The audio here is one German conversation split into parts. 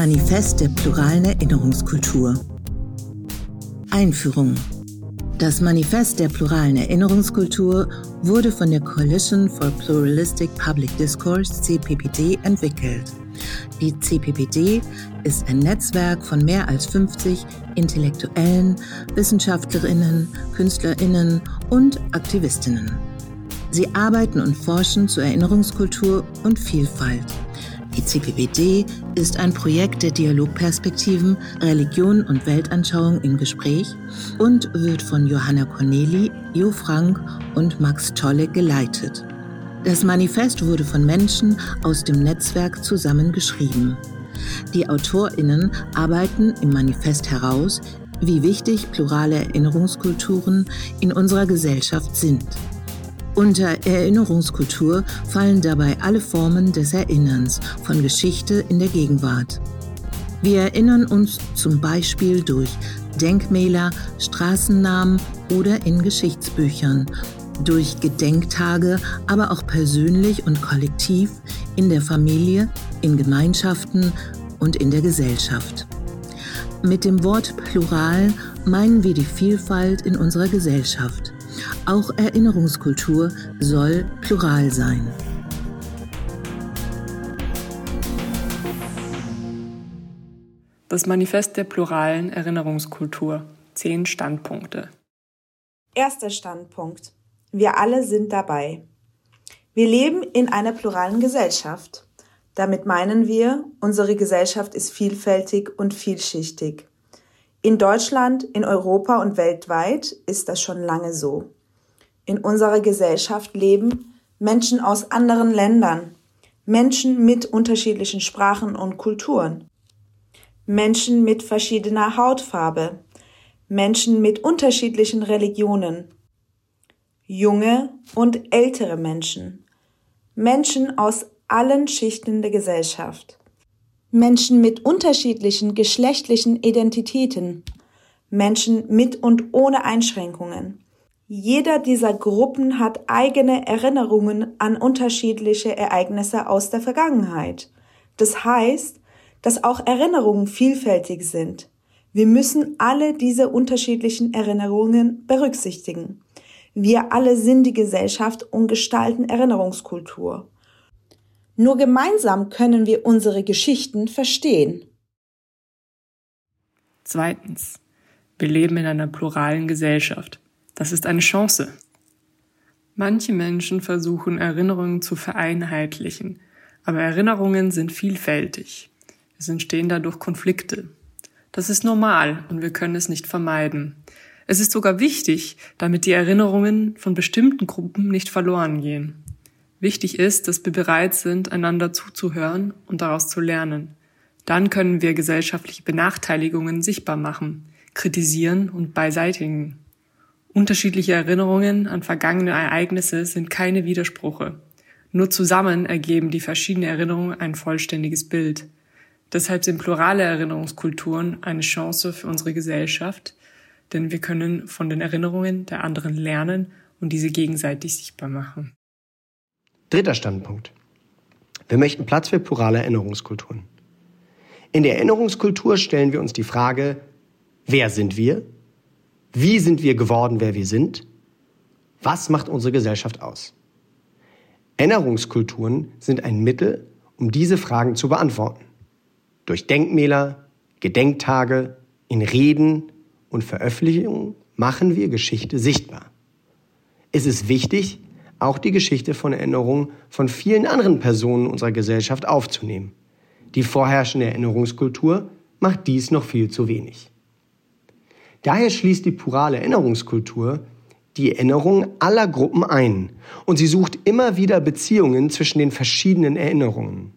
Manifest der pluralen Erinnerungskultur. Einführung. Das Manifest der pluralen Erinnerungskultur wurde von der Coalition for Pluralistic Public Discourse CPPD entwickelt. Die CPPD ist ein Netzwerk von mehr als 50 Intellektuellen, Wissenschaftlerinnen, Künstlerinnen und Aktivistinnen. Sie arbeiten und forschen zur Erinnerungskultur und Vielfalt. Die CPPD ist ein Projekt der Dialogperspektiven Religion und Weltanschauung im Gespräch und wird von Johanna Corneli, Jo Frank und Max Tolle geleitet. Das Manifest wurde von Menschen aus dem Netzwerk zusammengeschrieben. Die AutorInnen arbeiten im Manifest heraus, wie wichtig plurale Erinnerungskulturen in unserer Gesellschaft sind. Unter Erinnerungskultur fallen dabei alle Formen des Erinnerns von Geschichte in der Gegenwart. Wir erinnern uns zum Beispiel durch Denkmäler, Straßennamen oder in Geschichtsbüchern, durch Gedenktage, aber auch persönlich und kollektiv in der Familie, in Gemeinschaften und in der Gesellschaft. Mit dem Wort Plural meinen wir die Vielfalt in unserer Gesellschaft. Auch Erinnerungskultur soll plural sein. Das Manifest der pluralen Erinnerungskultur. Zehn Standpunkte. Erster Standpunkt. Wir alle sind dabei. Wir leben in einer pluralen Gesellschaft. Damit meinen wir, unsere Gesellschaft ist vielfältig und vielschichtig. In Deutschland, in Europa und weltweit ist das schon lange so. In unserer Gesellschaft leben Menschen aus anderen Ländern, Menschen mit unterschiedlichen Sprachen und Kulturen, Menschen mit verschiedener Hautfarbe, Menschen mit unterschiedlichen Religionen, junge und ältere Menschen, Menschen aus allen Schichten der Gesellschaft, Menschen mit unterschiedlichen geschlechtlichen Identitäten, Menschen mit und ohne Einschränkungen. Jeder dieser Gruppen hat eigene Erinnerungen an unterschiedliche Ereignisse aus der Vergangenheit. Das heißt, dass auch Erinnerungen vielfältig sind. Wir müssen alle diese unterschiedlichen Erinnerungen berücksichtigen. Wir alle sind die Gesellschaft und gestalten Erinnerungskultur. Nur gemeinsam können wir unsere Geschichten verstehen. Zweitens. Wir leben in einer pluralen Gesellschaft. Das ist eine Chance. Manche Menschen versuchen Erinnerungen zu vereinheitlichen, aber Erinnerungen sind vielfältig. Es entstehen dadurch Konflikte. Das ist normal und wir können es nicht vermeiden. Es ist sogar wichtig, damit die Erinnerungen von bestimmten Gruppen nicht verloren gehen. Wichtig ist, dass wir bereit sind, einander zuzuhören und daraus zu lernen. Dann können wir gesellschaftliche Benachteiligungen sichtbar machen, kritisieren und beseitigen. Unterschiedliche Erinnerungen an vergangene Ereignisse sind keine Widersprüche. Nur zusammen ergeben die verschiedenen Erinnerungen ein vollständiges Bild. Deshalb sind plurale Erinnerungskulturen eine Chance für unsere Gesellschaft, denn wir können von den Erinnerungen der anderen lernen und diese gegenseitig sichtbar machen. Dritter Standpunkt. Wir möchten Platz für plurale Erinnerungskulturen. In der Erinnerungskultur stellen wir uns die Frage, wer sind wir? Wie sind wir geworden, wer wir sind? Was macht unsere Gesellschaft aus? Erinnerungskulturen sind ein Mittel, um diese Fragen zu beantworten. Durch Denkmäler, Gedenktage, in Reden und Veröffentlichungen machen wir Geschichte sichtbar. Es ist wichtig, auch die Geschichte von Erinnerungen von vielen anderen Personen unserer Gesellschaft aufzunehmen. Die vorherrschende Erinnerungskultur macht dies noch viel zu wenig. Daher schließt die plurale Erinnerungskultur die Erinnerung aller Gruppen ein und sie sucht immer wieder Beziehungen zwischen den verschiedenen Erinnerungen.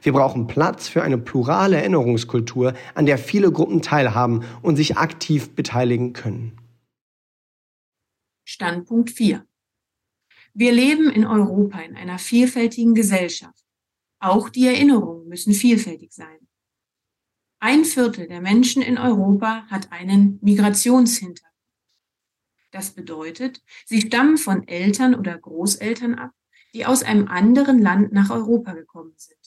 Wir brauchen Platz für eine plurale Erinnerungskultur, an der viele Gruppen teilhaben und sich aktiv beteiligen können. Standpunkt 4. Wir leben in Europa in einer vielfältigen Gesellschaft. Auch die Erinnerungen müssen vielfältig sein. Ein Viertel der Menschen in Europa hat einen Migrationshintergrund. Das bedeutet, sie stammen von Eltern oder Großeltern ab, die aus einem anderen Land nach Europa gekommen sind.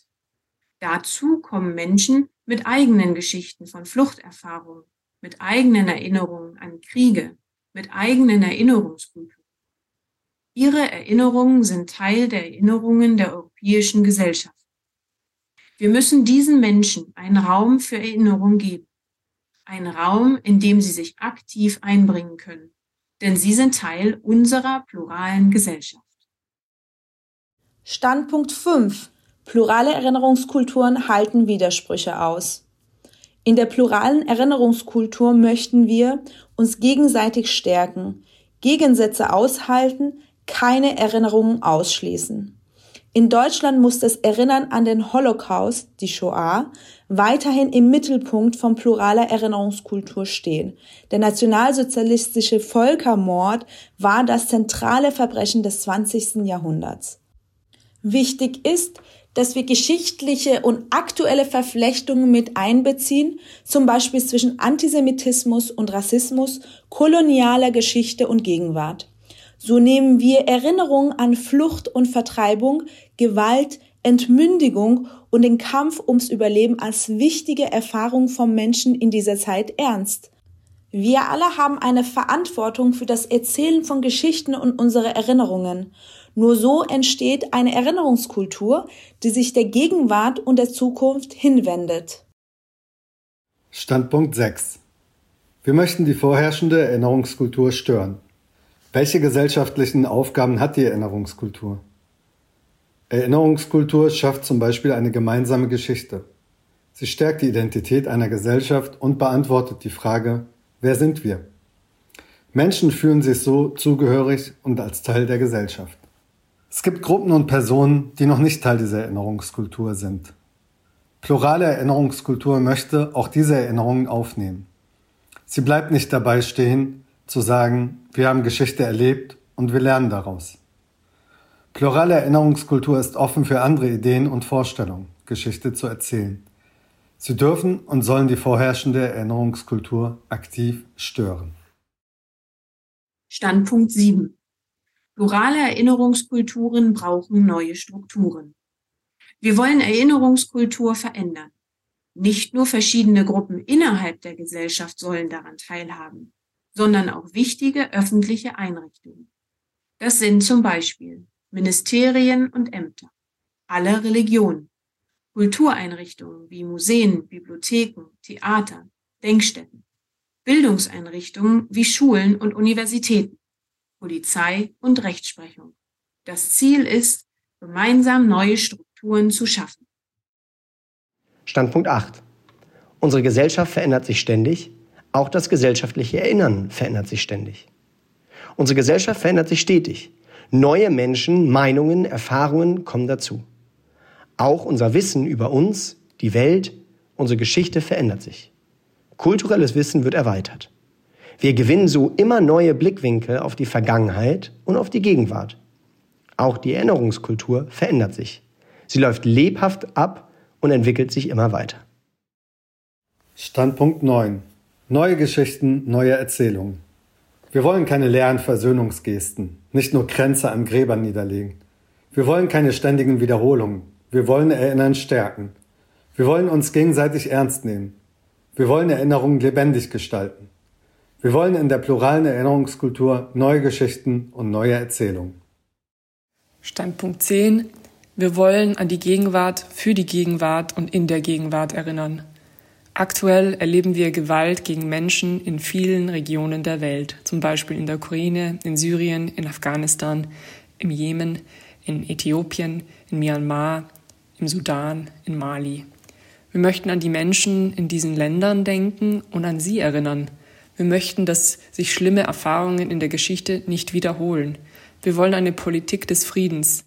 Dazu kommen Menschen mit eigenen Geschichten von Fluchterfahrungen, mit eigenen Erinnerungen an Kriege, mit eigenen Erinnerungskulturen. Ihre Erinnerungen sind Teil der Erinnerungen der europäischen Gesellschaft. Wir müssen diesen Menschen einen Raum für Erinnerung geben. Einen Raum, in dem sie sich aktiv einbringen können. Denn sie sind Teil unserer pluralen Gesellschaft. Standpunkt 5. Plurale Erinnerungskulturen halten Widersprüche aus. In der pluralen Erinnerungskultur möchten wir uns gegenseitig stärken, Gegensätze aushalten, keine Erinnerungen ausschließen. In Deutschland muss das Erinnern an den Holocaust, die Shoah, weiterhin im Mittelpunkt von pluraler Erinnerungskultur stehen. Der nationalsozialistische Völkermord war das zentrale Verbrechen des 20. Jahrhunderts. Wichtig ist, dass wir geschichtliche und aktuelle Verflechtungen mit einbeziehen, zum Beispiel zwischen Antisemitismus und Rassismus, kolonialer Geschichte und Gegenwart. So nehmen wir Erinnerungen an Flucht und Vertreibung, Gewalt, Entmündigung und den Kampf ums Überleben als wichtige Erfahrung von Menschen in dieser Zeit ernst. Wir alle haben eine Verantwortung für das Erzählen von Geschichten und unsere Erinnerungen. Nur so entsteht eine Erinnerungskultur, die sich der Gegenwart und der Zukunft hinwendet. Standpunkt 6. Wir möchten die vorherrschende Erinnerungskultur stören. Welche gesellschaftlichen Aufgaben hat die Erinnerungskultur? Erinnerungskultur schafft zum Beispiel eine gemeinsame Geschichte. Sie stärkt die Identität einer Gesellschaft und beantwortet die Frage, wer sind wir? Menschen fühlen sich so zugehörig und als Teil der Gesellschaft. Es gibt Gruppen und Personen, die noch nicht Teil dieser Erinnerungskultur sind. Plurale Erinnerungskultur möchte auch diese Erinnerungen aufnehmen. Sie bleibt nicht dabei stehen, zu sagen, wir haben Geschichte erlebt und wir lernen daraus. Plurale Erinnerungskultur ist offen für andere Ideen und Vorstellungen, Geschichte zu erzählen. Sie dürfen und sollen die vorherrschende Erinnerungskultur aktiv stören. Standpunkt 7. Plurale Erinnerungskulturen brauchen neue Strukturen. Wir wollen Erinnerungskultur verändern. Nicht nur verschiedene Gruppen innerhalb der Gesellschaft sollen daran teilhaben sondern auch wichtige öffentliche Einrichtungen. Das sind zum Beispiel Ministerien und Ämter, alle Religionen, Kultureinrichtungen wie Museen, Bibliotheken, Theater, Denkstätten, Bildungseinrichtungen wie Schulen und Universitäten, Polizei und Rechtsprechung. Das Ziel ist, gemeinsam neue Strukturen zu schaffen. Standpunkt 8. Unsere Gesellschaft verändert sich ständig auch das gesellschaftliche Erinnern verändert sich ständig. Unsere Gesellschaft verändert sich stetig. Neue Menschen, Meinungen, Erfahrungen kommen dazu. Auch unser Wissen über uns, die Welt, unsere Geschichte verändert sich. Kulturelles Wissen wird erweitert. Wir gewinnen so immer neue Blickwinkel auf die Vergangenheit und auf die Gegenwart. Auch die Erinnerungskultur verändert sich. Sie läuft lebhaft ab und entwickelt sich immer weiter. Standpunkt 9. Neue Geschichten, neue Erzählungen. Wir wollen keine leeren Versöhnungsgesten, nicht nur Kränze an Gräbern niederlegen. Wir wollen keine ständigen Wiederholungen. Wir wollen Erinnern stärken. Wir wollen uns gegenseitig ernst nehmen. Wir wollen Erinnerungen lebendig gestalten. Wir wollen in der pluralen Erinnerungskultur neue Geschichten und neue Erzählungen. Standpunkt 10. Wir wollen an die Gegenwart, für die Gegenwart und in der Gegenwart erinnern. Aktuell erleben wir Gewalt gegen Menschen in vielen Regionen der Welt, zum Beispiel in der Ukraine, in Syrien, in Afghanistan, im Jemen, in Äthiopien, in Myanmar, im Sudan, in Mali. Wir möchten an die Menschen in diesen Ländern denken und an sie erinnern. Wir möchten, dass sich schlimme Erfahrungen in der Geschichte nicht wiederholen. Wir wollen eine Politik des Friedens.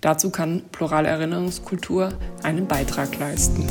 Dazu kann plurale Erinnerungskultur einen Beitrag leisten.